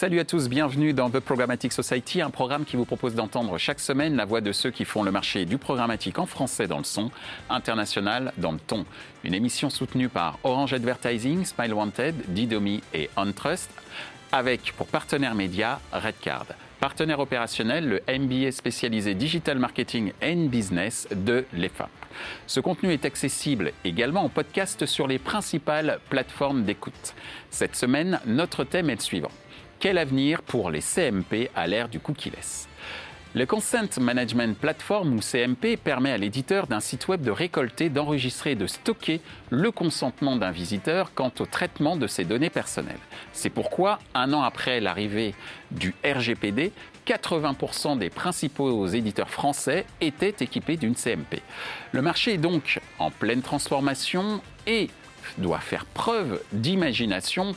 Salut à tous, bienvenue dans The Programmatic Society, un programme qui vous propose d'entendre chaque semaine la voix de ceux qui font le marché du programmatique en français dans le son, international dans le ton. Une émission soutenue par Orange Advertising, Smile Wanted, Didomi et OnTrust, avec pour partenaire média Redcard. Partenaire opérationnel, le MBA spécialisé Digital Marketing and Business de l'EFA. Ce contenu est accessible également en podcast sur les principales plateformes d'écoute. Cette semaine, notre thème est le suivant. Quel avenir pour les CMP à l'ère du cookie-less le Consent Management Platform ou CMP permet à l'éditeur d'un site web de récolter, d'enregistrer et de stocker le consentement d'un visiteur quant au traitement de ses données personnelles. C'est pourquoi, un an après l'arrivée du RGPD, 80% des principaux éditeurs français étaient équipés d'une CMP. Le marché est donc en pleine transformation et doit faire preuve d'imagination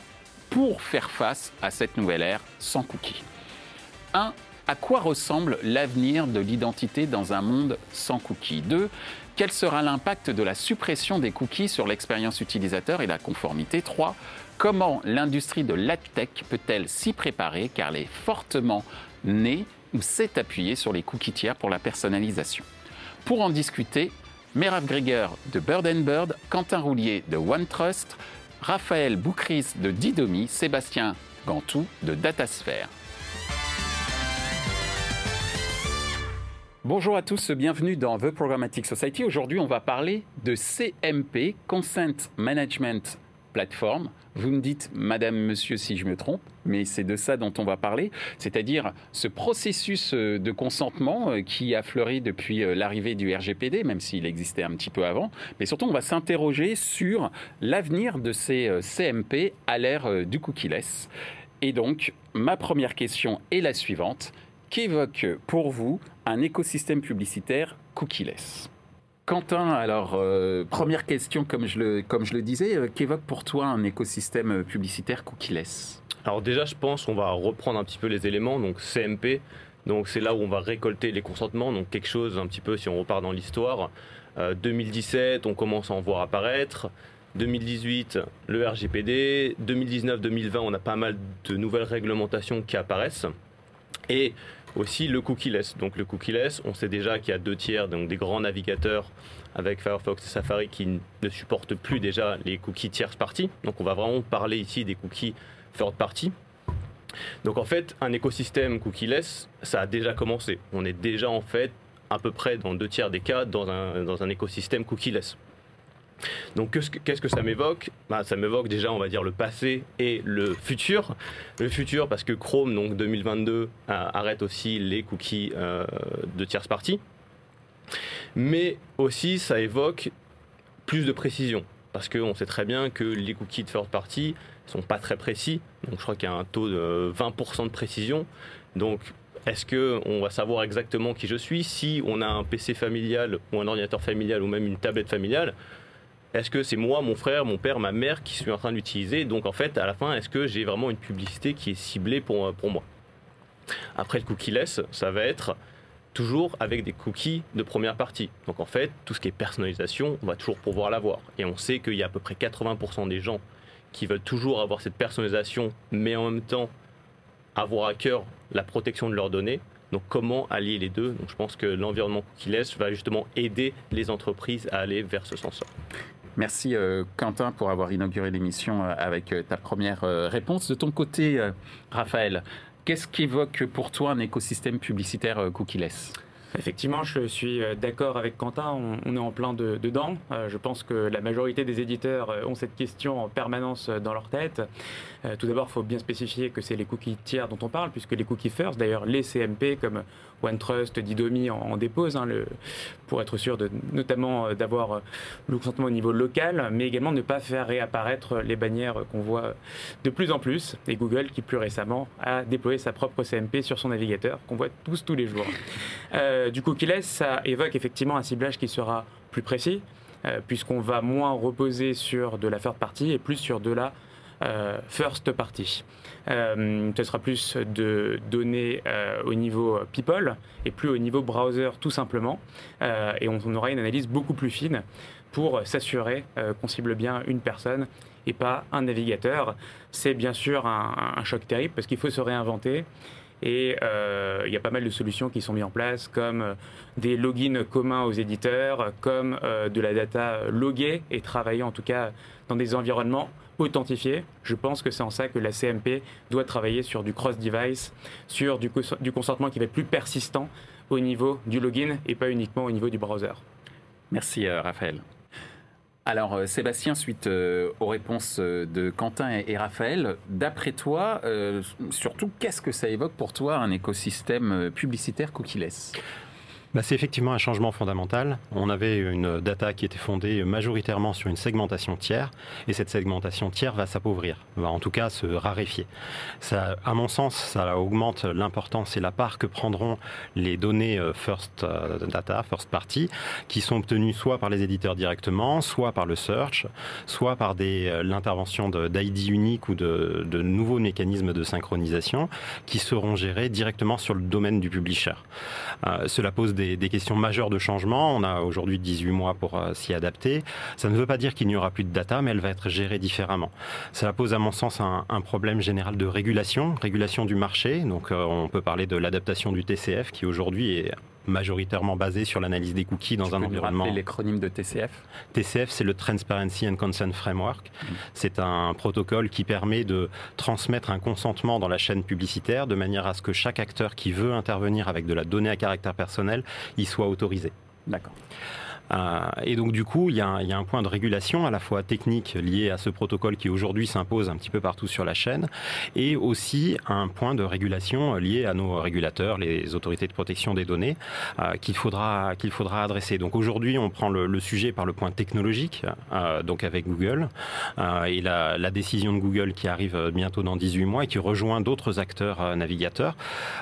pour faire face à cette nouvelle ère sans cookies. 1. À quoi ressemble l'avenir de l'identité dans un monde sans cookies? 2. Quel sera l'impact de la suppression des cookies sur l'expérience utilisateur et la conformité? 3. Comment l'industrie de l'adtech peut-elle s'y préparer car elle est fortement née ou s'est appuyée sur les cookies tiers pour la personnalisation? Pour en discuter, Merav Greger de Bird Bird, Quentin Roulier de OneTrust, Raphaël Boucris de Didomi, Sébastien Gantou de Datasphere. Bonjour à tous, bienvenue dans The Programmatic Society. Aujourd'hui, on va parler de CMP, Consent Management Platform. Vous me dites, madame, monsieur, si je me trompe, mais c'est de ça dont on va parler, c'est-à-dire ce processus euh, de consentement euh, qui a fleuri depuis euh, l'arrivée du RGPD, même s'il existait un petit peu avant, mais surtout on va s'interroger sur l'avenir de ces CMP à l'ère du cookie-less. Et donc, ma première question est la suivante. Qu'évoque pour vous un écosystème publicitaire cookie-less? Quentin, alors, première question, comme je le, comme je le disais, qu'évoque pour toi un écosystème publicitaire cookie-less? Alors déjà, je pense qu'on va reprendre un petit peu les éléments. Donc CMP, donc c'est là où on va récolter les consentements. Donc quelque chose un petit peu, si on repart dans l'histoire. 2017, euh, on commence à en voir apparaître. 2018, le RGPD. 2019-2020, on a pas mal de nouvelles réglementations qui apparaissent. Et aussi le cookie-less. Donc le cookie-less, on sait déjà qu'il y a deux tiers donc des grands navigateurs avec Firefox et Safari qui ne supportent plus déjà les cookies tierces parties. Donc on va vraiment parler ici des cookies third party. Donc en fait, un écosystème cookie-less, ça a déjà commencé. On est déjà en fait à peu près dans deux tiers des cas dans un, dans un écosystème cookie-less. Donc qu'est-ce que ça m'évoque? Bah, Ça m'évoque déjà, on va dire, le passé et le futur. Le futur parce que Chrome, donc 2022, arrête aussi les cookies euh, de tierce partie. Mais aussi, ça évoque plus de précision. Parce qu'on sait très bien que les cookies de third party, sont pas très précis. Donc je crois qu'il y a un taux de 20% de précision. Donc est-ce qu'on va savoir exactement qui je suis? Si on a un PC familial ou un ordinateur familial ou même une tablette familiale, est-ce que c'est moi, mon frère, mon père, ma mère qui suis en train d'utiliser Donc en fait, à la fin, est-ce que j'ai vraiment une publicité qui est ciblée pour, pour moi? Après le cookie-less, ça va être toujours avec des cookies de première partie. Donc en fait, tout ce qui est personnalisation, on va toujours pouvoir l'avoir. Et on sait qu'il y a à peu près 80% des gens qui veulent toujours avoir cette personnalisation, mais en même temps avoir à cœur la protection de leurs données. Donc comment allier les deux? Donc je pense que l'environnement laisse va justement aider les entreprises à aller vers ce sens-là. Merci euh, Quentin pour avoir inauguré l'émission euh, avec euh, ta première réponse. De ton côté, Raphaël, qu'est-ce qu'évoque pour toi un écosystème publicitaire cookie-less? Effectivement, je suis euh, d'accord avec Quentin, on, est en plein dedans. Euh, je pense que la majorité des éditeurs euh, ont cette question en permanence dans leur tête. Tout d'abord, il faut bien spécifier que c'est les cookies tiers dont on parle, puisque les cookies first, d'ailleurs les CMP comme OneTrust, Didomi en, en déposent, hein, pour être sûr de, notamment d'avoir le consentement au niveau local, mais également ne pas faire réapparaître les bannières qu'on voit de plus en plus. Et Google, qui plus récemment a déployé sa propre CMP sur son navigateur, qu'on voit tous tous les jours. Du coup, laisse, ça évoque effectivement un ciblage qui sera plus précis, euh, puisqu'on va moins reposer sur de la third party et plus sur de la first party. ce sera plus de données au niveau people et plus au niveau browser tout simplement. et on, aura une analyse beaucoup plus fine pour s'assurer qu'on cible bien une personne et pas un navigateur. C'est bien sûr un, choc terrible parce qu'il faut se réinventer. Et euh, il y a pas mal de solutions qui sont mises en place, comme euh, des logins communs aux éditeurs, comme euh, de la data loguée et travailler en tout cas dans des environnements authentifiés. Je pense que c'est en ça que la CMP doit travailler sur du cross-device, sur du consentement qui va être plus persistant au niveau du login et pas uniquement au niveau du browser. Merci Raphaël. Alors euh, Sébastien, suite euh, aux réponses euh, de Quentin et, Raphaël, d'après toi, surtout qu'est-ce que ça évoque pour toi un écosystème publicitaire cookie-less? Bah, c'est effectivement un changement fondamental. On avait une data qui était fondée majoritairement sur une segmentation tiers, et cette segmentation tiers va s'appauvrir, va en tout cas se raréfier. Ça, à mon sens, ça augmente l'importance et la part que prendront les données euh, first euh, data, first party, qui sont obtenues soit par les éditeurs directement, soit par le search, soit par euh, l'intervention d'ID unique ou de, nouveaux mécanismes de synchronisation qui seront gérés directement sur le domaine du publisher. cela pose des des, questions majeures de changement. On a aujourd'hui 18 mois pour euh, s'y adapter. Ça ne veut pas dire qu'il n'y aura plus de data, mais elle va être gérée différemment. Cela pose à mon sens un, problème général de régulation, régulation du marché. Donc euh, on peut parler de l'adaptation du TCF qui aujourd'hui est majoritairement basé sur l'analyse des cookies dans un environnement. l'acronyme de TCF TCF, c'est le Transparency and Consent Framework. Mm. C'est un protocole qui permet de transmettre un consentement dans la chaîne publicitaire de manière à ce que chaque acteur qui veut intervenir avec de la donnée à caractère personnel y soit autorisé. D'accord. Euh, et donc du coup, il y, a un, point de régulation à la fois technique lié à ce protocole qui aujourd'hui s'impose un petit peu partout sur la chaîne, et aussi un point de régulation lié à nos régulateurs, les autorités de protection des données, euh, qu'il faudra qu'il faudra adresser. Donc aujourd'hui, on prend le, sujet par le point technologique, euh, donc avec Google, et la, décision de Google qui arrive bientôt dans 18 mois et qui rejoint d'autres acteurs navigateurs.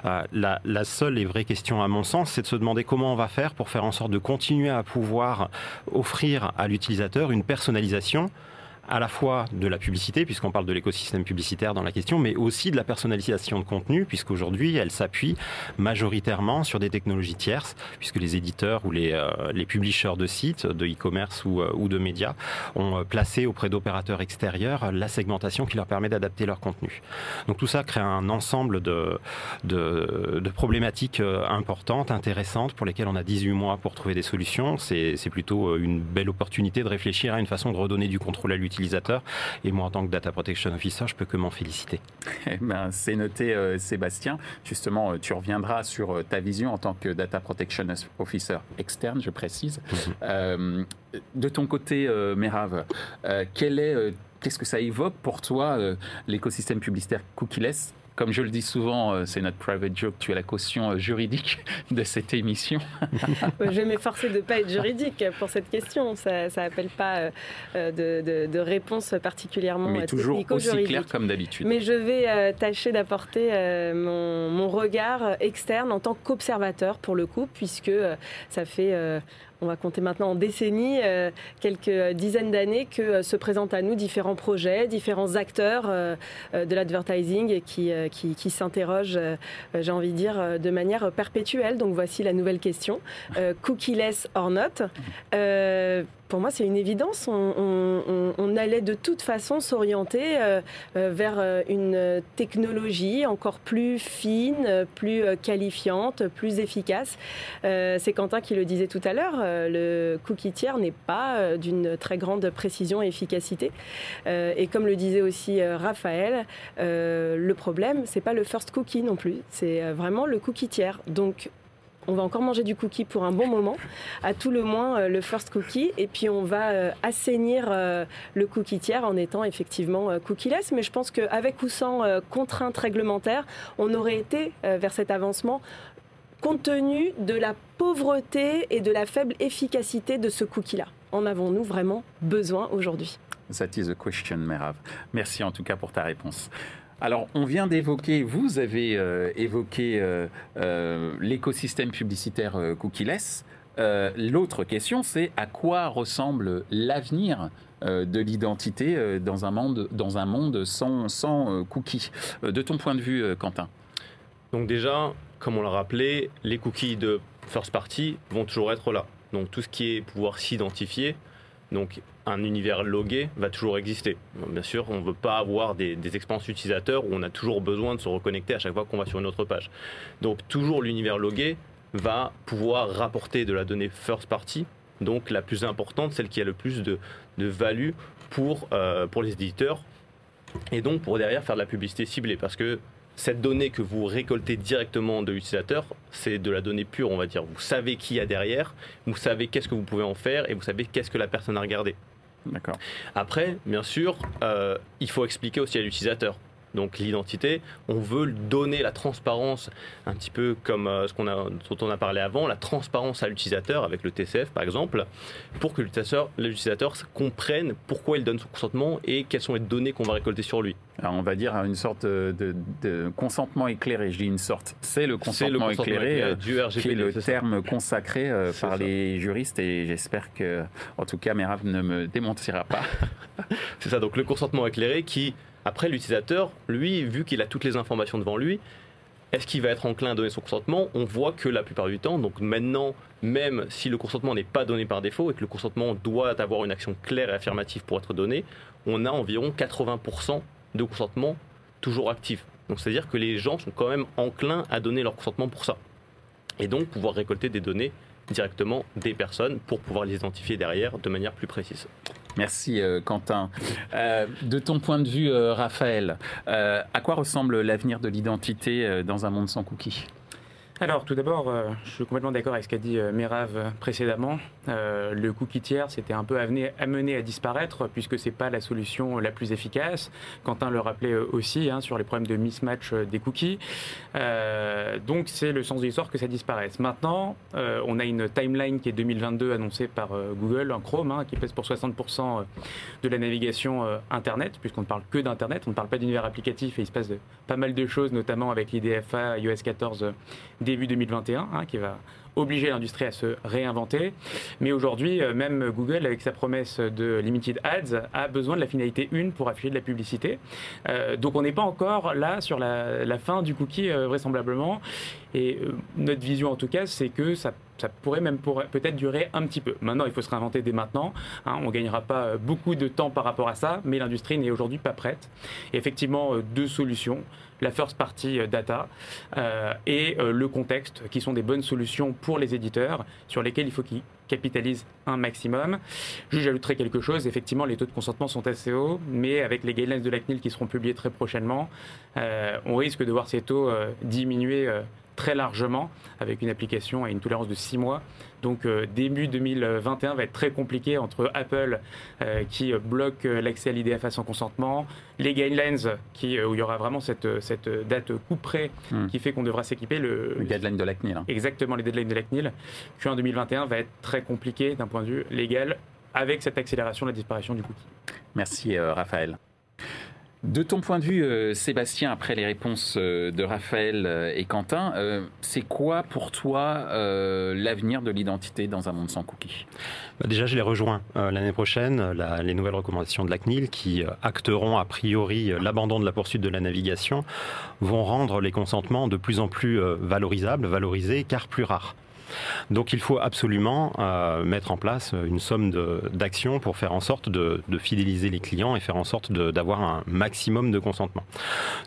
La seule et vraie question à mon sens, c'est de se demander comment on va faire pour faire en sorte de continuer à pouvoir offrir à l'utilisateur une personnalisation à la fois de la publicité, puisqu'on parle de l'écosystème publicitaire dans la question, mais aussi de la personnalisation de contenu, puisqu'aujourd'hui, elle s'appuie majoritairement sur des technologies tierces, puisque les éditeurs ou les, euh, les publishers de sites, de e-commerce ou, euh, ou, de médias, ont euh, placé auprès d'opérateurs extérieurs la segmentation qui leur permet d'adapter leur contenu. Donc tout ça crée un ensemble de, de, de problématiques importantes, intéressantes, pour lesquelles on a 18 mois pour trouver des solutions. C'est plutôt une belle opportunité de réfléchir à une façon de redonner du contrôle à l'utilisateur et moi, en tant que Data Protection Officer, je peux que m'en féliciter. Eh ben, c'est noté, euh, Sébastien. Justement, euh, tu reviendras sur euh, ta vision en tant que Data Protection Officer externe, je précise. Mhm. de ton côté, Merav, quel est qu'est-ce que ça évoque pour toi l'écosystème publicitaire cookieless comme je le dis souvent, euh, c'est notre private joke, tu es la caution euh, juridique de cette émission. je vais m'efforcer de ne pas être juridique pour cette question. Ça n'appelle pas euh, de, réponse particulièrement Mais toujours aussi clair comme d'habitude. Mais je vais tâcher d'apporter mon, mon, regard externe en tant qu'observateur pour le coup, puisque ça fait on va compter maintenant en décennies, euh, quelques dizaines d'années que euh, se présentent à nous différents projets, différents acteurs euh, de l'advertising qui, s'interrogent, j'ai envie de dire, de manière perpétuelle. Donc voici la nouvelle question. cookie-less or not? Pour moi, c'est une évidence. On, allait de toute façon s'orienter euh, euh, vers euh, une technologie encore plus fine, plus qualifiante, plus efficace. c'est Quentin qui le disait tout à l'heure. le cookie tiers n'est pas d'une très grande précision et efficacité. et comme le disait aussi Raphaël, le problème, c'est pas le first cookie non plus. C'est vraiment le cookie tiers. Donc, on va encore manger du cookie pour un bon moment, à tout le moins euh, le first cookie, et puis on va euh, assainir euh, le cookie tiers en étant effectivement cookie-less. Mais je pense qu'avec ou sans contraintes réglementaires, on aurait été vers cet avancement compte tenu de la pauvreté et de la faible efficacité de ce cookie-là. En avons-nous vraiment besoin aujourd'hui? That is a question, Merav. Merci en tout cas pour ta réponse. Alors, on vient d'évoquer, vous avez euh, évoqué euh, euh, l'écosystème publicitaire cookie-less. L'autre question, c'est à quoi ressemble l'avenir de l'identité dans un monde, dans un monde sans, sans cookies? De ton point de vue, Quentin Donc déjà, comme on l'a rappelé, les cookies de first party vont toujours être là. Donc tout ce qui est pouvoir s'identifier, donc un univers logué va toujours exister. Bien sûr, on ne veut pas avoir des, expériences utilisateurs où on a toujours besoin de se reconnecter à chaque fois qu'on va sur une autre page. Donc toujours l'univers logué va pouvoir rapporter de la donnée first party, donc la plus importante, celle qui a le plus de, value pour, euh, pour les éditeurs, et donc pour derrière faire de la publicité ciblée, parce que cette donnée que vous récoltez directement de l'utilisateur, c'est de la donnée pure, on va dire. Vous savez qui y a derrière, vous savez qu'est-ce que vous pouvez en faire et vous savez qu'est-ce que la personne a regardé. Après, bien sûr, euh, il faut expliquer aussi à l'utilisateur donc l'identité, on veut donner la transparence, un petit peu comme euh, ce qu'on a, dont on a parlé avant, la transparence à l'utilisateur avec le TCF par exemple, pour que l'utilisateur comprenne pourquoi il donne son consentement et quelles sont les données qu'on va récolter sur lui. Alors on va dire une sorte de, consentement éclairé. Je dis une sorte. C'est le consentement, éclairé, euh, du RGPD, qui est le terme consacré euh, par les juristes et j'espère que, en tout cas, Merav ne me démentira pas. c'est ça. Donc le consentement éclairé qui après, l'utilisateur, lui, vu qu'il a toutes les informations devant lui, est-ce qu'il va être enclin à donner son consentement? On voit que la plupart du temps, donc maintenant, même si le consentement n'est pas donné par défaut et que le consentement doit avoir une action claire et affirmative pour être donné, on a environ 80% de consentement toujours actif. Donc c'est-à-dire que les gens sont quand même enclins à donner leur consentement pour ça. Et donc pouvoir récolter des données directement des personnes pour pouvoir les identifier derrière de manière plus précise. Merci euh, Quentin. Euh, de ton point de vue, euh, Raphaël, à quoi ressemble l'avenir de l'identité dans un monde sans cookies? Alors, tout d'abord, je suis complètement d'accord avec ce qu'a dit Merav précédemment. Euh, le cookie tiers, c'était un peu amené, à disparaître puisque c'est pas la solution la plus efficace. Quentin le rappelait aussi hein, sur les problèmes de mismatch des cookies. donc, c'est le sens de l'histoire que ça disparaisse. Maintenant, on a une timeline qui est 2022 annoncée par Google en Chrome, hein, qui pèse pour 60% de la navigation Internet, puisqu'on ne parle que d'Internet, on ne parle pas d'univers applicatif et il se passe pas mal de choses, notamment avec l'IDFA iOS 14 début 2021, hein, qui va obliger l'industrie à se réinventer. Mais aujourd'hui, euh, même Google, avec sa promesse de Limited Ads, a besoin de la finalité 1 pour afficher de la publicité. Euh, donc on n'est pas encore là sur la, fin du cookie, euh, vraisemblablement. Et notre vision, en tout cas, c'est que ça, pourrait même peut-être durer un petit peu. Maintenant, il faut se réinventer dès maintenant. Hein. on ne gagnera pas beaucoup de temps par rapport à ça, mais l'industrie n'est aujourd'hui pas prête. effectivement, deux solutions la first party euh, data euh, et euh, le contexte, qui sont des bonnes solutions pour les éditeurs sur lesquels il faut qu'ils capitalisent un maximum. J'ajouterai quelque chose, effectivement les taux de consentement sont assez hauts, mais avec les guidelines de la CNIL qui seront publiés très prochainement, on risque de voir ces taux diminuer très largement avec une application et une tolérance de 6 mois. Donc euh, début 2021 va être très compliqué entre Apple euh, qui bloque euh, l'accès à l'IDFA sans consentement, les guidelines qui, où il y aura vraiment cette, cette date coup près hmm. qui fait qu'on devra s'équiper. Le, les deadlines de la CNIL. Hein. Exactement, les deadlines de la CNIL. Q1 2021 va être très compliqué d'un point de vue légal avec cette accélération de la disparition du cookie. Merci Raphaël. De ton point de vue, euh, Sébastien, après les réponses euh, de Raphaël euh, et Quentin, c'est quoi pour toi l'avenir de l'identité dans un monde sans cookies? Bah, Déjà, je les rejoins l'année prochaine, les nouvelles recommandations de la CNIL qui acteront a priori l'abandon de la poursuite de la navigation vont rendre les consentements de plus en plus valorisables, valorisés, car plus rares. Donc il faut absolument euh, mettre en place une somme d'actions pour faire en sorte de, fidéliser les clients et faire en sorte d'avoir un maximum de consentement.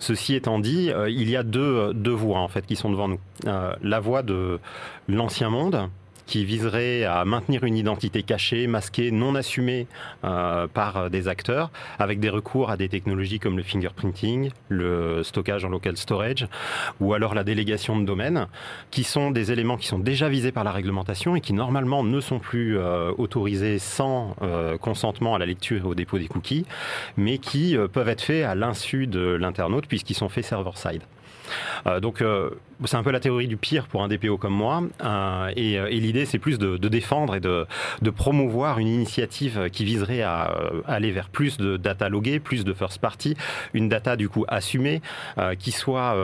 Ceci étant dit, euh, il y a deux, deux voies en fait qui sont devant nous. Euh, la voie de l'ancien monde, qui viserait à maintenir une identité cachée, masquée, non assumée euh, par des acteurs, avec des recours à des technologies comme le fingerprinting, le stockage en local storage, ou alors la délégation de domaine, qui sont des éléments qui sont déjà visés par la réglementation et qui normalement ne sont plus euh, autorisés sans euh, consentement à la lecture et au dépôt des cookies, mais qui peuvent être faits à l'insu de l'internaute puisqu'ils sont faits server-side. donc c'est un peu la théorie du pire pour un DPO comme moi. Euh, et, l'idée, c'est plus de, défendre et de, promouvoir une initiative qui viserait à aller vers plus de data loguée, plus de first party, une data du coup assumée, qui soit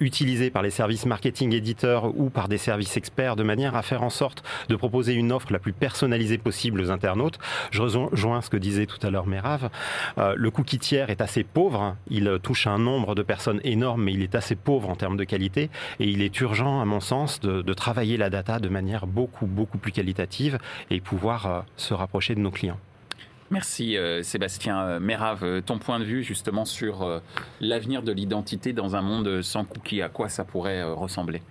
utilisée par les services marketing éditeurs ou par des services experts de manière à faire en sorte de proposer une offre la plus personnalisée possible aux internautes. Je rejoins ce que disait tout à l'heure Merav. le cookie tiers est assez pauvre. Il touche un nombre de personnes énorme, mais il est assez pauvre en termes de qualité. Et il est urgent, à mon sens, de, travailler la data de manière beaucoup, beaucoup plus qualitative et pouvoir euh, se rapprocher de nos clients. Merci euh, Sébastien euh, Mérave. Ton point de vue justement sur l'avenir de l'identité dans un monde sans cookies, à quoi ça pourrait ressembler?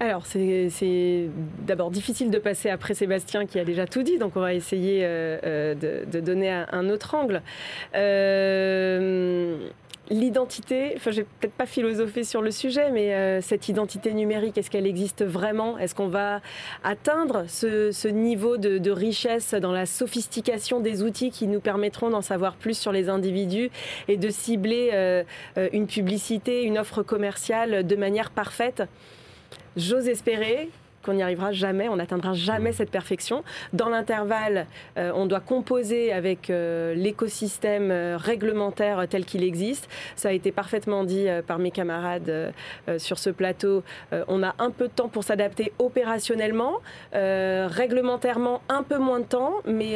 Alors, c'est d'abord difficile de passer après Sébastien qui a déjà tout dit, donc on va essayer de, donner un, autre angle. Euh, l'identité, enfin, j'ai peut-être pas philosophé sur le sujet, mais euh, cette identité numérique, est-ce qu'elle existe vraiment? Est-ce qu'on va atteindre ce, niveau de, richesse dans la sophistication des outils qui nous permettront d'en savoir plus sur les individus et de cibler euh, euh, une publicité, une offre commerciale de manière parfaite? J'ose espérer qu'on n'y arrivera jamais, on n'atteindra jamais cette perfection. Dans l'intervalle, euh, on doit composer avec euh, l'écosystème euh, réglementaire tel qu'il existe. Ça a été parfaitement dit par mes camarades sur ce plateau. on a un peu de temps pour s'adapter opérationnellement, réglementairement un peu moins de temps, mais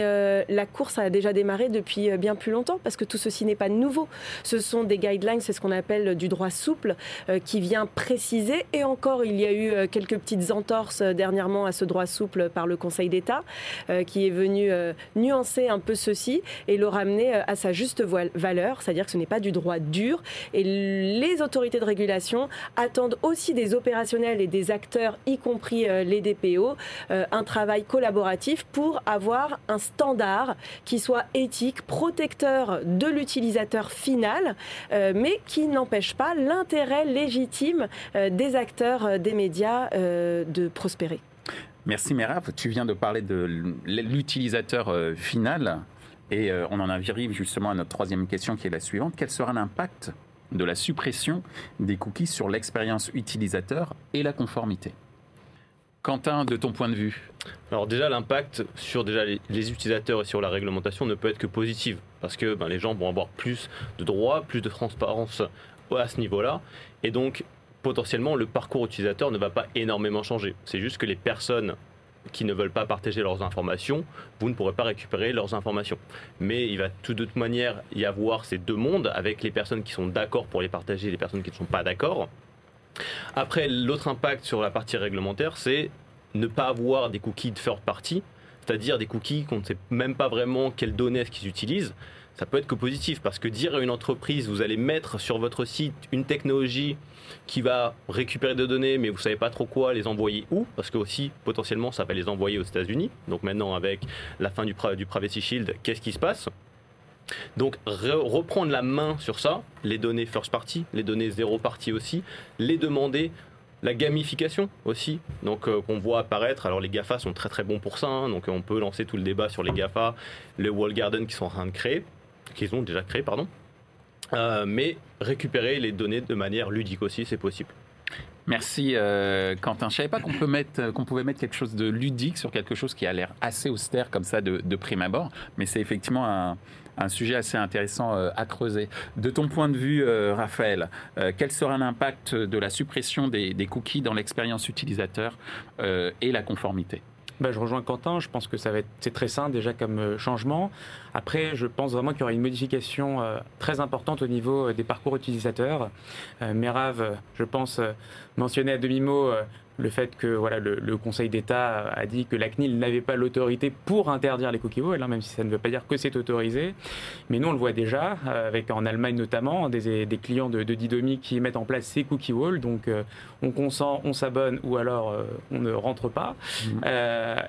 la course a déjà démarré depuis bien plus longtemps parce que tout ceci n'est pas nouveau. Ce sont des guidelines, c'est ce qu'on appelle du droit souple, qui vient préciser. Et encore, il y a eu quelques petites entorses euh, dernièrement à ce droit souple par le Conseil d'État, euh, qui est venu euh, nuancer un peu ceci et le ramener à sa juste valeur, c'est-à-dire que ce n'est pas du droit dur. Et les autorités de régulation attendent aussi des opérationnels et des acteurs, y compris les DPO, un travail collaboratif pour avoir un standard qui soit éthique, protecteur de l'utilisateur final, mais qui n'empêche pas l'intérêt légitime des acteurs des médias de prospérer. Merci Merav. Tu viens de parler de l'utilisateur euh, final et euh, on en arrive justement à notre troisième question qui est la suivante. Quel sera l'impact de la suppression des cookies sur l'expérience utilisateur et la conformité? Quentin, de ton point de vue? Alors déjà, l'impact sur déjà les, utilisateurs et sur la réglementation ne peut être que positif parce que ben, les gens vont avoir plus de droits, plus de transparence à ce niveau-là. Et donc, potentiellement le parcours utilisateur ne va pas énormément changer. C'est juste que les personnes qui ne veulent pas partager leurs informations, vous ne pourrez pas récupérer leurs informations. Mais il va tout de toute manière y avoir ces deux mondes avec les personnes qui sont d'accord pour les partager et les personnes qui ne sont pas d'accord. Après, l'autre impact sur la partie réglementaire, c'est ne pas avoir des cookies de third party, c'est-à-dire des cookies qu'on ne sait même pas vraiment quelles données qu'ils utilisent. Ça peut être que positif parce que dire à une entreprise, vous allez mettre sur votre site une technologie qui va récupérer des données, mais vous savez pas trop quoi, les envoyer où, parce que aussi potentiellement ça va les envoyer aux États-Unis. Donc maintenant avec la fin du, du Privacy Shield, qu'est-ce qui se passe? Donc reprendre la main sur ça, les données first party, les données zéro party aussi, les demander, la gamification aussi, donc euh, qu'on voit apparaître. Alors les GAFA sont très très bons pour ça, hein. donc on peut lancer tout le débat sur les GAFA, les wall garden qui sont en train de créer, qu'ils ont déjà créé, pardon. Euh, mais récupérer les données de manière ludique aussi, c'est possible. Merci euh, Quentin. Je savais pas qu'on pouvait mettre quelque chose de ludique sur quelque chose qui a l'air assez austère comme ça de, prime abord, mais c'est effectivement un, sujet assez intéressant euh, à creuser. De ton point de vue, Raphaël, quel sera l'impact de la suppression des cookies dans l'expérience utilisateur et la conformité? Bah, je rejoins Quentin, je pense que ça va être, c'est très sain déjà comme euh, changement. Après, je pense vraiment qu'il y aura une modification euh, très importante au niveau euh, des parcours utilisateurs. Merav, je pense, mentionnait à demi-mot le fait que voilà, le, Conseil d'État a dit que la CNIL n'avait pas l'autorité pour interdire les cookies wall, hein, même si ça ne veut pas dire que c'est autorisé. Mais nous, on le voit déjà, euh, avec en Allemagne notamment, des, des clients de, de, Didomi qui mettent en place ces cookie walls. Donc, euh, on consent, on s'abonne ou alors euh, on ne rentre pas. Mmh.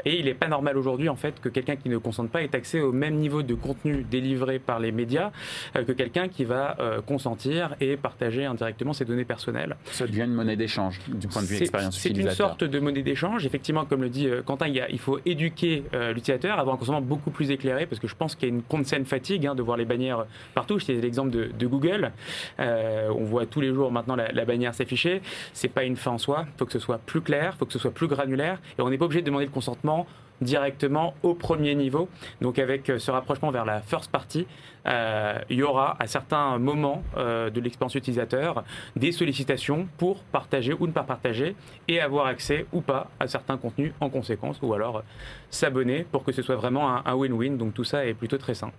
et il n'est pas normal aujourd'hui, en fait, que quelqu'un qui ne consente pas ait accès au même niveau de contenu délivré par les médias que quelqu'un qui va consentir et partager indirectement ses données personnelles. Ça devient une monnaie d'échange du point de vue expérience une sorte de monnaie d'échange. Effectivement, comme le dit Quentin, il, faut éduquer l'utilisateur, avoir un consentement beaucoup plus éclairé, parce que je pense qu'il y a une consent fatigue hein, de voir les bannières partout. Je l'exemple de, de, Google. on voit tous les jours maintenant la, la bannière s'afficher. C'est pas une fin en soi. Il faut que ce soit plus clair, il faut que ce soit plus granulaire, et on n'est pas obligé de demander le consentement directement au premier niveau. Donc avec euh, ce rapprochement vers la first party, euh, il y aura à certains moments euh, de l'expérience utilisateur des sollicitations pour partager ou ne pas partager et avoir accès ou pas à certains contenus en conséquence ou alors s'abonner pour que ce soit vraiment un win-win. Donc tout ça est plutôt très sain.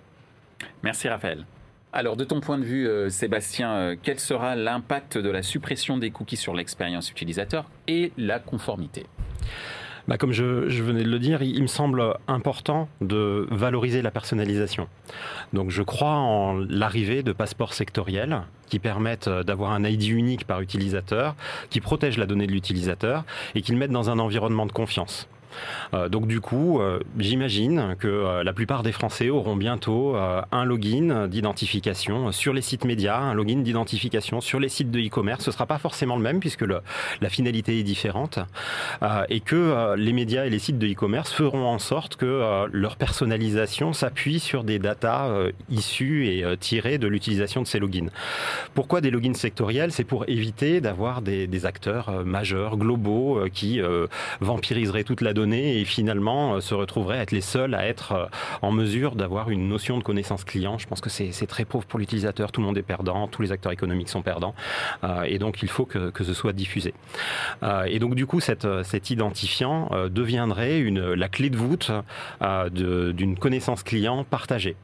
Merci Raphaël. Alors, de ton point de vue, Sébastien, quel sera l'impact de la suppression des cookies sur l'expérience utilisateur et la conformité? Bah, comme je, venais de le dire, il, me semble important de valoriser la personnalisation. Donc je crois en l'arrivée de passeports sectoriels qui permettent d'avoir un ID unique par utilisateur, qui protègent la donnée de l'utilisateur et qui le mettent dans un environnement de confiance. Euh, donc du coup, euh, j'imagine que euh, la plupart des Français auront bientôt un login d'identification sur les sites médias, un login d'identification sur les sites de e-commerce. Ce ne sera pas forcément le même puisque la finalité est différente et que les médias et les sites de e-commerce feront en sorte que leur personnalisation s'appuie sur des datas issues et tirées de l'utilisation de ces logins. Pourquoi des logins sectoriels? C'est pour éviter d'avoir des, des, acteurs majeurs, globaux, qui vampiriseraient toute la donnée et finalement euh, se retrouveraient à être les seuls à être euh, en mesure d'avoir une notion de connaissance client. Je pense que c'est très pauvre pour l'utilisateur, tout le monde est perdant, tous les acteurs économiques sont perdants euh, et donc il faut que, ce soit diffusé. et donc du coup, cet identifiant deviendrait la clé de voûte d'une connaissance client partagée.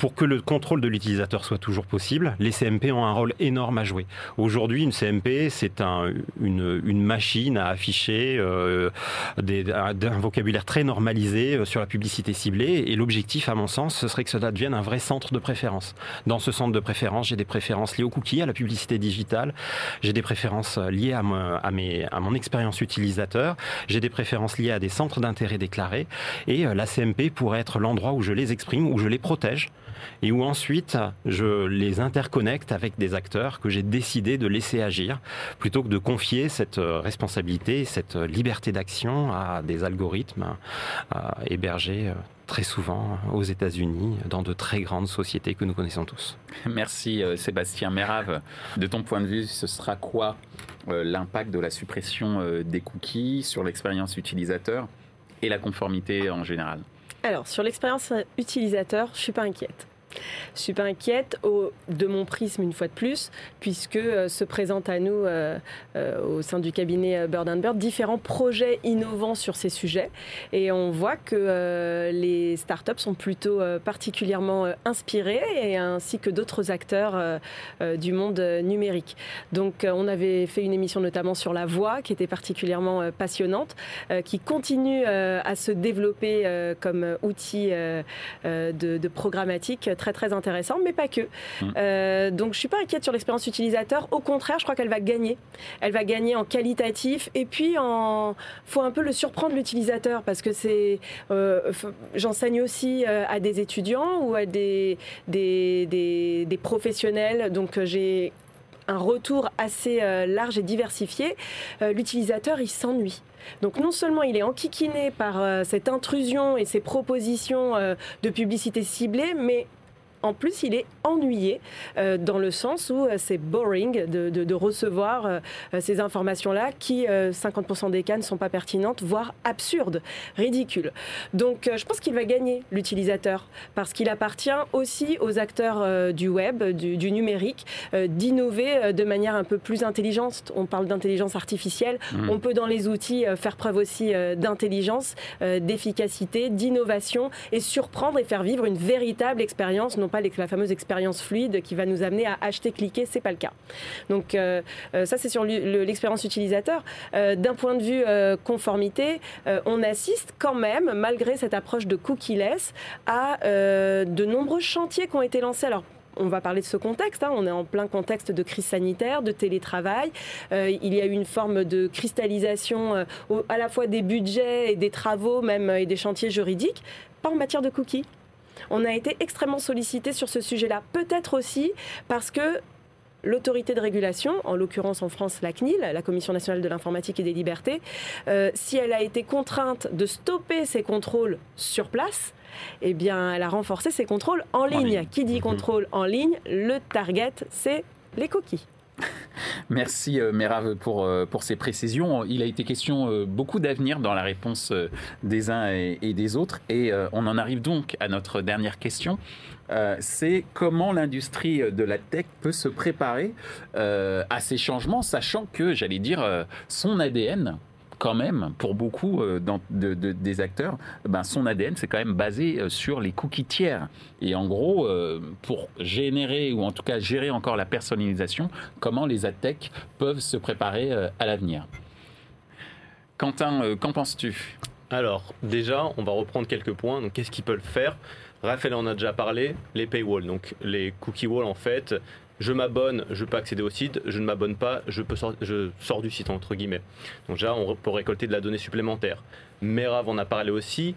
Pour que le contrôle de l'utilisateur soit toujours possible, les CMP ont un rôle énorme à jouer. Aujourd'hui, une CMP, c'est un, une, une, machine à afficher euh, des, un vocabulaire très normalisé euh, sur la publicité ciblée. Et l'objectif, à mon sens, ce serait que cela devienne un vrai centre de préférence. Dans ce centre de préférence, j'ai des préférences liées aux cookies, à la publicité digitale. J'ai des préférences liées à, à, mes, à mon expérience utilisateur. J'ai des préférences liées à des centres d'intérêt déclarés. Et euh, la CMP pourrait être l'endroit où je les exprime, où je les protège et où ensuite je les interconnecte avec des acteurs que j'ai décidé de laisser agir plutôt que de confier cette euh, responsabilité, cette liberté d'action à des algorithmes euh, hébergés euh, très souvent aux États-Unis, dans de très grandes sociétés que nous connaissons tous. Merci Sébastien Mérave. De ton point de vue, ce sera quoi l'impact de la suppression des cookies sur l'expérience utilisateur et la conformité en général? Alors, sur l'expérience utilisateur, je suis pas inquiète. Je suis pas inquiète de mon prisme une fois de plus, puisque euh, se présentent à nous euh, euh, au sein du cabinet Bird and Bird différents projets innovants sur ces sujets, et on voit que les startups sont plutôt particulièrement inspirées, et ainsi que d'autres acteurs du monde numérique. Donc, on avait fait une émission notamment sur la voix, qui était particulièrement passionnante, qui continue à se développer comme outil de programmatique très très intéressant, mais pas que. Mmh. Euh, donc je suis pas inquiète sur l'expérience utilisateur. Au contraire, je crois qu'elle va gagner. Elle va gagner en qualitatif et puis en faut un peu le surprendre l'utilisateur parce que c'est euh, j'enseigne aussi euh, à des étudiants ou à des des, des, des professionnels. Donc j'ai un retour assez large et diversifié, l'utilisateur il s'ennuie. Donc non seulement il est enquiquiné par cette intrusion et ces propositions de publicité ciblée, mais en plus, il est ennuyé euh, dans le sens où euh, c'est boring de, recevoir euh, ces informations-là qui, 50% des cas, ne sont pas pertinentes, voire absurdes, ridicules. Donc, je pense qu'il va gagner l'utilisateur parce qu'il appartient aussi aux acteurs du web, du, numérique, d'innover de manière un peu plus intelligente. On parle d'intelligence artificielle. Mmh. On peut, dans les outils, faire preuve aussi d'intelligence, d'efficacité, d'innovation et surprendre et faire vivre une véritable expérience, non pas la fameuse expérience fluide qui va nous amener à acheter, cliquer, c'est pas le cas. Donc euh, euh, ça c'est sur l'expérience utilisateur. Euh, d'un point de vue conformité, on assiste quand même, malgré cette approche de cookie-less, à de nombreux chantiers qui ont été lancés. Alors on va parler de ce contexte. Hein. On est en plein contexte de crise sanitaire, de télétravail. il y a eu une forme de cristallisation à la fois des budgets et des travaux, même et des chantiers juridiques, pas en matière de cookies on a été extrêmement sollicité sur ce sujet-là. Peut-être aussi parce que l'autorité de régulation, en l'occurrence en France la CNIL, la Commission nationale de l'informatique et des libertés, euh, si elle a été contrainte de stopper ses contrôles sur place, eh bien, elle a renforcé ses contrôles en ligne. Qui dit mhm. contrôle en ligne Le target, c'est les coquilles. Merci euh, pour, euh, pour ces précisions. Il a été question euh, beaucoup d'avenir dans la réponse des uns et des autres. Et on en arrive donc à notre dernière question. c'est comment l'industrie de la tech peut se préparer à ces changements, sachant que, j'allais dire, son ADN, quand même, pour beaucoup euh, des acteurs, ben, son ADN, c'est quand même basé euh, sur les cookies tiers. Et en gros, euh, pour générer, ou en tout cas gérer encore la personnalisation, comment les AdTech peuvent se préparer à l'avenir Quentin, qu'en penses-tu? Alors, déjà, on va reprendre quelques points. Donc, qu'est-ce qu'ils peuvent faire? Raphaël en a déjà parlé, les paywalls. Donc, les cookie walls, en fait, je m'abonne, je peux accéder au site, je ne m'abonne pas, je, sors du site, entre guillemets. Donc déjà, on peut récolter de la donnée supplémentaire. Merav en a parlé aussi,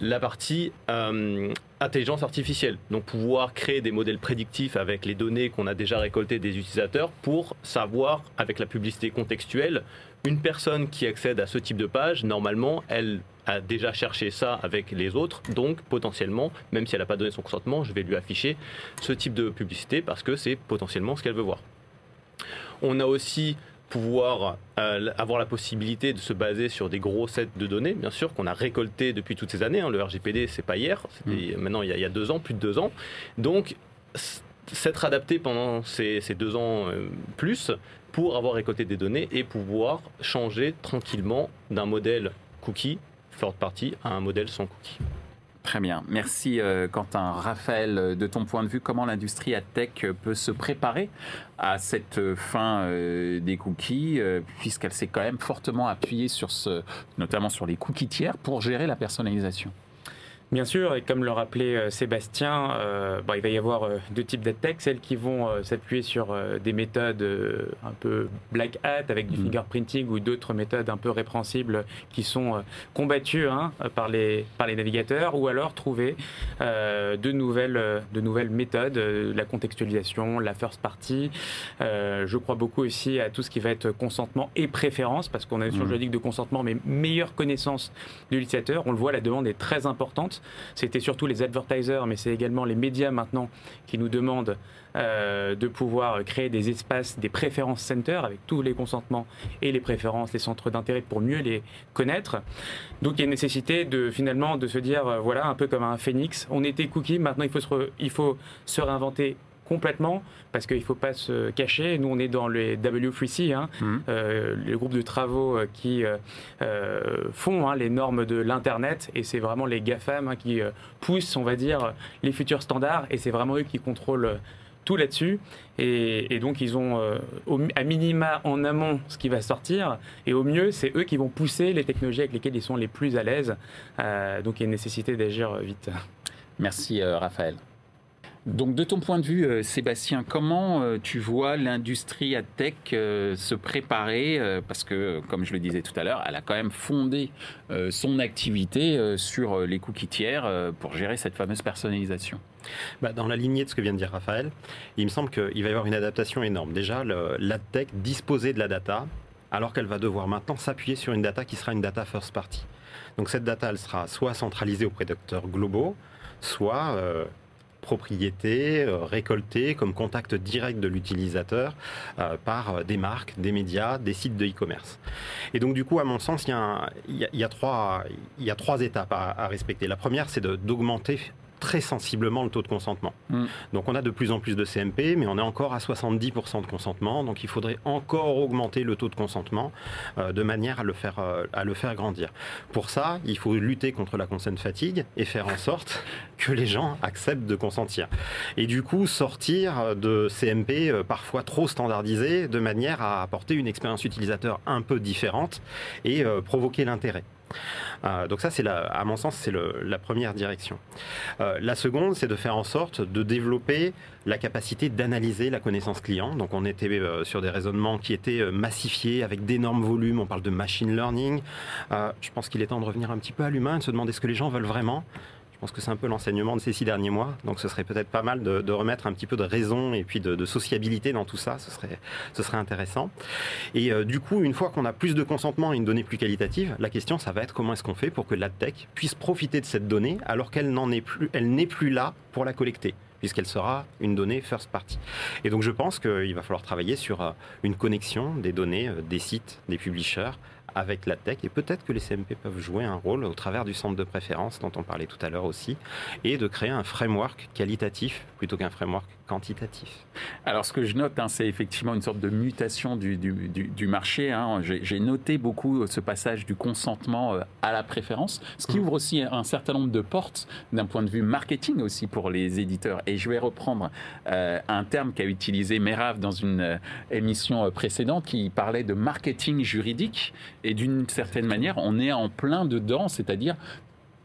la partie euh, intelligence artificielle. Donc pouvoir créer des modèles prédictifs avec les données qu'on a déjà récoltées des utilisateurs pour savoir, avec la publicité contextuelle, une personne qui accède à ce type de page, normalement, elle a déjà cherché ça avec les autres, donc potentiellement, même si elle n'a pas donné son consentement, je vais lui afficher ce type de publicité parce que c'est potentiellement ce qu'elle veut voir. On a aussi pouvoir euh, avoir la possibilité de se baser sur des gros sets de données, bien sûr, qu'on a récoltés depuis toutes ces années. Hein. Le RGPD, c'est pas hier, c'était mm. maintenant il y, a, deux ans, plus de deux ans. Donc, s'être adapté pendant ces, deux ans euh, plus pour avoir récolté des données et pouvoir changer tranquillement d'un modèle cookie third party à un modèle sans cookie. Très bien. Merci euh, Quentin. Raphaël, de ton point de vue, comment l'industrie à tech peut se préparer à cette fin euh, des cookies, euh, puisqu'elle s'est quand même fortement appuyée sur ce, notamment sur les cookies tiers pour gérer la personnalisation? Bien sûr, et comme le rappelait euh, Sébastien, euh, il va y avoir euh, deux types d'attaques, celles qui vont s'appuyer sur des méthodes un peu black hat avec du mm. fingerprinting ou d'autres méthodes un peu répréhensibles qui sont combattues hein, par, les, par les navigateurs, ou alors trouver de, nouvelles, de nouvelles méthodes, la contextualisation, la first party. je crois beaucoup aussi à tout ce qui va être consentement et préférence, parce qu'on a sur mm. juridique de consentement, mais meilleure connaissance de l'utilisateur. On le voit, la demande est très importante. C'était surtout les advertisers, mais c'est également les médias maintenant qui nous demandent euh, de pouvoir créer des espaces, des préférences centers avec tous les consentements et les préférences, les centres d'intérêt pour mieux les connaître. Donc il y a une nécessité de finalement de se dire euh, voilà un peu comme un phénix, on était cookie, maintenant il faut se, il faut se réinventer complètement parce qu'il ne faut pas se cacher. Nous, on est dans les W3C, hein, mhm. euh, les groupes de travaux euh, qui euh, font hein, les normes de l'Internet et c'est vraiment les GAFAM hein, qui poussent, on va dire, les futurs standards et c'est vraiment eux qui contrôlent tout là-dessus. Et, donc, ils ont à minima en amont ce qui va sortir. Et au mieux, c'est eux qui vont pousser les technologies avec lesquelles ils sont les plus à l'aise. donc, il y a une nécessité d'agir vite. Merci, Raphaël. Donc de ton point de vue, euh, Sébastien, comment euh, tu vois l'industrie à tech euh, se préparer Parce que, comme je le disais tout à l'heure, elle a quand même fondé son activité sur les cookies tiers pour gérer cette fameuse personnalisation? Bah, dans la lignée de ce que vient de dire Raphaël, il me semble qu'il va y avoir une adaptation énorme. Déjà, l'adtech disposer de la data, alors qu'elle va devoir maintenant s'appuyer sur une data qui sera une data first party. Donc cette data, elle sera soit centralisée auprès d'acteurs globaux, soit propriété euh, récoltée comme contact direct de l'utilisateur euh, par euh, des marques, des médias, des sites de e-commerce. Et donc du coup, à mon sens, il y a, trois, il y a trois étapes à respecter. La première, c'est d'augmenter très sensiblement le taux de consentement. Mm. Donc on a de plus en plus de CMP, mais on est encore à 70% de consentement. Donc il faudrait encore augmenter le taux de consentement euh, de manière à le, faire, euh, à le faire grandir. Pour ça, il faut lutter contre la consent fatigue et faire en sorte que les gens acceptent de consentir. Et du coup, sortir de CMP euh, parfois trop standardisés de manière à apporter une expérience utilisateur un peu différente et provoquer l'intérêt. Euh, donc ça, c'est à mon sens, c'est la première direction. Euh, la seconde, c'est de faire en sorte de développer la capacité d'analyser la connaissance client. Donc on était euh, sur des raisonnements qui étaient massifiés avec d'énormes volumes. On parle de machine learning. je pense qu'il est temps de revenir un petit peu à l'humain et de se demander ce que les gens veulent vraiment. Je pense que c'est un peu l'enseignement de ces six derniers mois. Donc ce serait peut-être pas mal de, remettre un petit peu de raison et puis de, sociabilité dans tout ça. Ce serait, ce serait intéressant. Et euh, du coup, une fois qu'on a plus de consentement et une donnée plus qualitative, la question, ça va être comment est-ce qu'on fait pour que l'adtech puisse profiter de cette donnée alors qu'elle n'en est plus, elle n'est plus là pour la collecter puisqu'elle sera une donnée first party. Et donc je pense qu'il va falloir travailler sur euh, une connexion des données euh, des sites, des publishers avec la tech et peut-être que les CMP peuvent jouer un rôle au travers du centre de préférence dont on parlait tout à l'heure aussi et de créer un framework qualitatif plutôt qu'un framework quantitatif. Alors ce que je note, hein, c'est effectivement une sorte de mutation du, du, marché. Hein. J'ai noté beaucoup ce passage du consentement euh, à la préférence, ce qui mmh. ouvre aussi un certain nombre de portes d'un point de vue marketing aussi pour les éditeurs. Et je vais reprendre euh, un terme qu'a utilisé Merav dans une euh, émission précédente qui parlait de marketing juridique. Et d'une certaine manière, on est en plein dedans, c'est-à-dire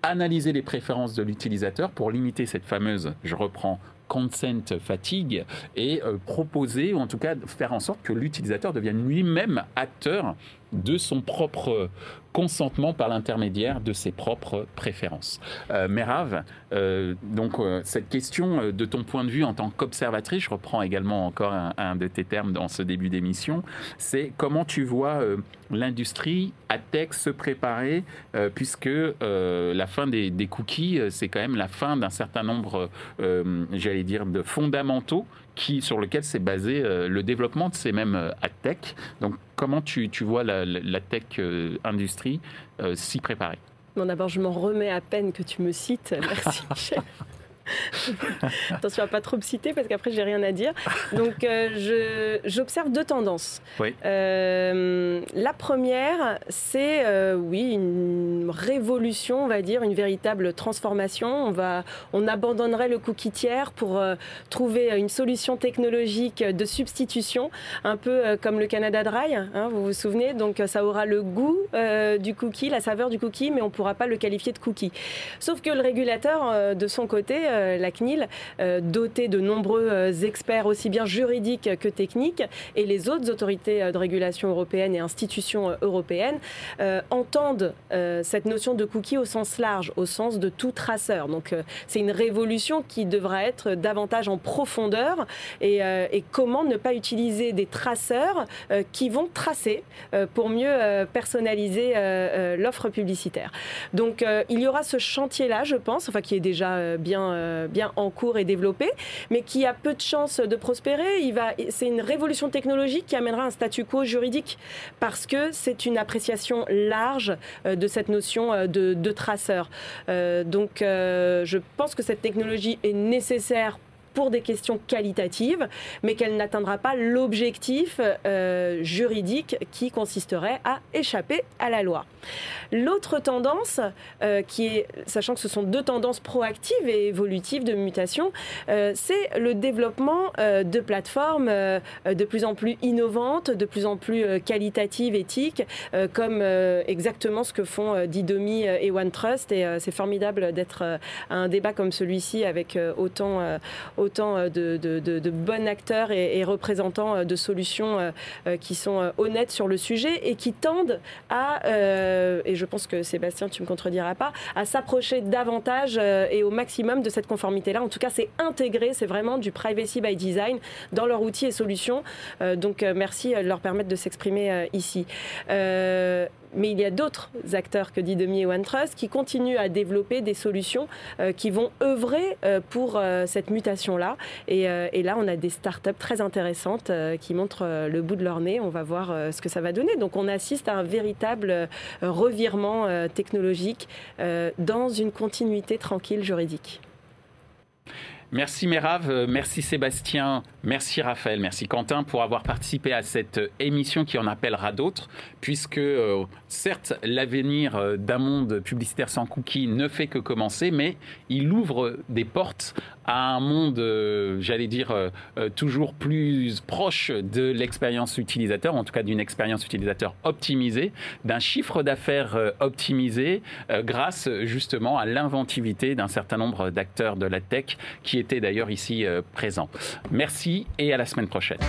analyser les préférences de l'utilisateur pour limiter cette fameuse, je reprends, consent fatigue et euh, proposer, ou en tout cas faire en sorte que l'utilisateur devienne lui-même acteur de son propre consentement par l'intermédiaire de ses propres préférences. Euh, Merav, euh, donc euh, cette question euh, de ton point de vue en tant qu'observatrice, je reprends également encore un, de tes termes dans ce début d'émission, c'est comment tu vois l'industrie à tech se préparer, puisque la fin des, cookies, c'est quand même la fin d'un certain nombre, j'allais dire, de fondamentaux qui, sur lequel s'est basé le développement de ces mêmes tech. Donc, comment tu, vois la, tech industrie s'y préparer Bon, d'abord, je m'en remets à peine que tu me cites. Merci, Michel. Attention à pas trop me citer parce qu'après j'ai rien à dire. Donc euh, j'observe deux tendances. Euh, la première, c'est euh, oui une révolution, on va dire, une véritable transformation. On va, on abandonnerait le cookie tiers pour trouver une solution technologique de substitution, un peu comme le Canada Dry. Hein, vous vous souvenez? Donc ça aura le goût du cookie, la saveur du cookie, mais on pourra pas le qualifier de cookie. Sauf que le régulateur de son côté euh, la CNIL, euh, dotée de nombreux euh, experts aussi bien juridiques que techniques, et les autres autorités de régulation européennes et institutions européennes entendent cette notion de cookie au sens large, au sens de tout traceur. Donc c'est une révolution qui devra être davantage en profondeur et, comment ne pas utiliser des traceurs qui vont tracer pour mieux personnaliser l'offre publicitaire. Donc il y aura ce chantier-là, je pense, enfin qui est déjà bien euh, bien en cours et développé, mais qui a peu de chances de prospérer. C'est une révolution technologique qui amènera un statu quo juridique parce que c'est une appréciation large euh, de cette notion euh, de traceur. donc, je pense que cette technologie est nécessaire pour des questions qualitatives, mais qu'elle n'atteindra pas l'objectif euh, juridique qui consisterait à échapper à la loi. L'autre tendance, euh, qui est, sachant que ce sont deux tendances proactives et évolutives de mutation, euh, c'est le développement de plateformes de plus en plus innovantes, de plus en plus qualitatives, éthiques, comme exactement ce que font Didomi et OneTrust. Et c'est formidable d'être à un débat comme celui-ci avec autant autant euh, de, bons acteurs et, représentants euh, de solutions euh, qui sont honnêtes sur le sujet et qui tendent à, et je pense que Sébastien, tu me contrediras pas, à s'approcher davantage et au maximum de cette conformité-là. En tout cas, c'est intégré, c'est vraiment du privacy by design dans leurs outils et solutions. donc, merci de leur permettre de s'exprimer ici mais il y a d'autres acteurs que Didomi et OneTrust qui continuent à développer des solutions euh, qui vont œuvrer euh, pour euh, cette mutation-là. Et, là, on a des startups très intéressantes qui montrent le bout de leur nez. On va voir ce que ça va donner. Donc, on assiste à un véritable revirement technologique dans une continuité tranquille juridique. Merci Merav, merci Sébastien, merci Raphaël, merci Quentin pour avoir participé à cette émission qui en appellera d'autres, puisque euh, certes l'avenir euh, d'un monde publicitaire sans cookies ne fait que commencer, mais il ouvre des portes à un monde, euh, j'allais dire, toujours plus proche de l'expérience utilisateur, en tout cas d'une expérience utilisateur optimisée, d'un chiffre d'affaires optimisé, grâce justement à l'inventivité d'un certain nombre d'acteurs de la tech qui était d'ailleurs ici euh, présent. Et à la semaine prochaine.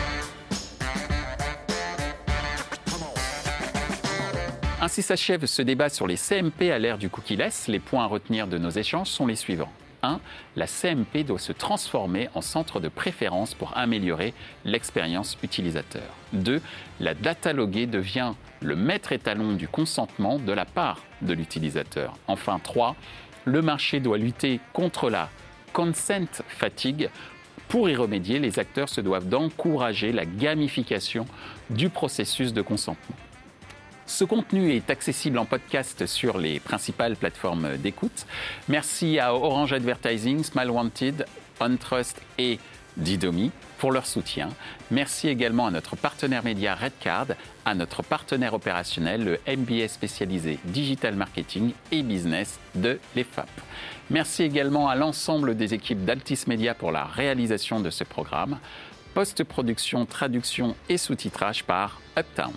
Ainsi s'achève ce débat sur les CMP à l'ère du cookie-less. Les points à retenir de nos échanges sont les suivants. 1. La CMP doit se transformer en centre de préférence pour améliorer l'expérience utilisateur. 2. La data loguée devient le maître étalon du consentement de la part de l'utilisateur. Enfin 3. Le marché doit lutter contre la consent fatigue. Pour y remédier, les acteurs se doivent d'encourager la gamification du processus de consentement. Ce contenu est accessible en podcast sur les principales plateformes d'écoute. Merci à Orange Advertising, Smile Wanted, OnTrust et Didomi pour leur soutien. Merci également à notre partenaire média Redcard, à notre partenaire opérationnel, le MBA spécialisé Digital Marketing et Business de l'EFAP. Merci également à l'ensemble des équipes d'Altis Media pour la réalisation de ce programme. Post-production, traduction et sous-titrage par Uptown.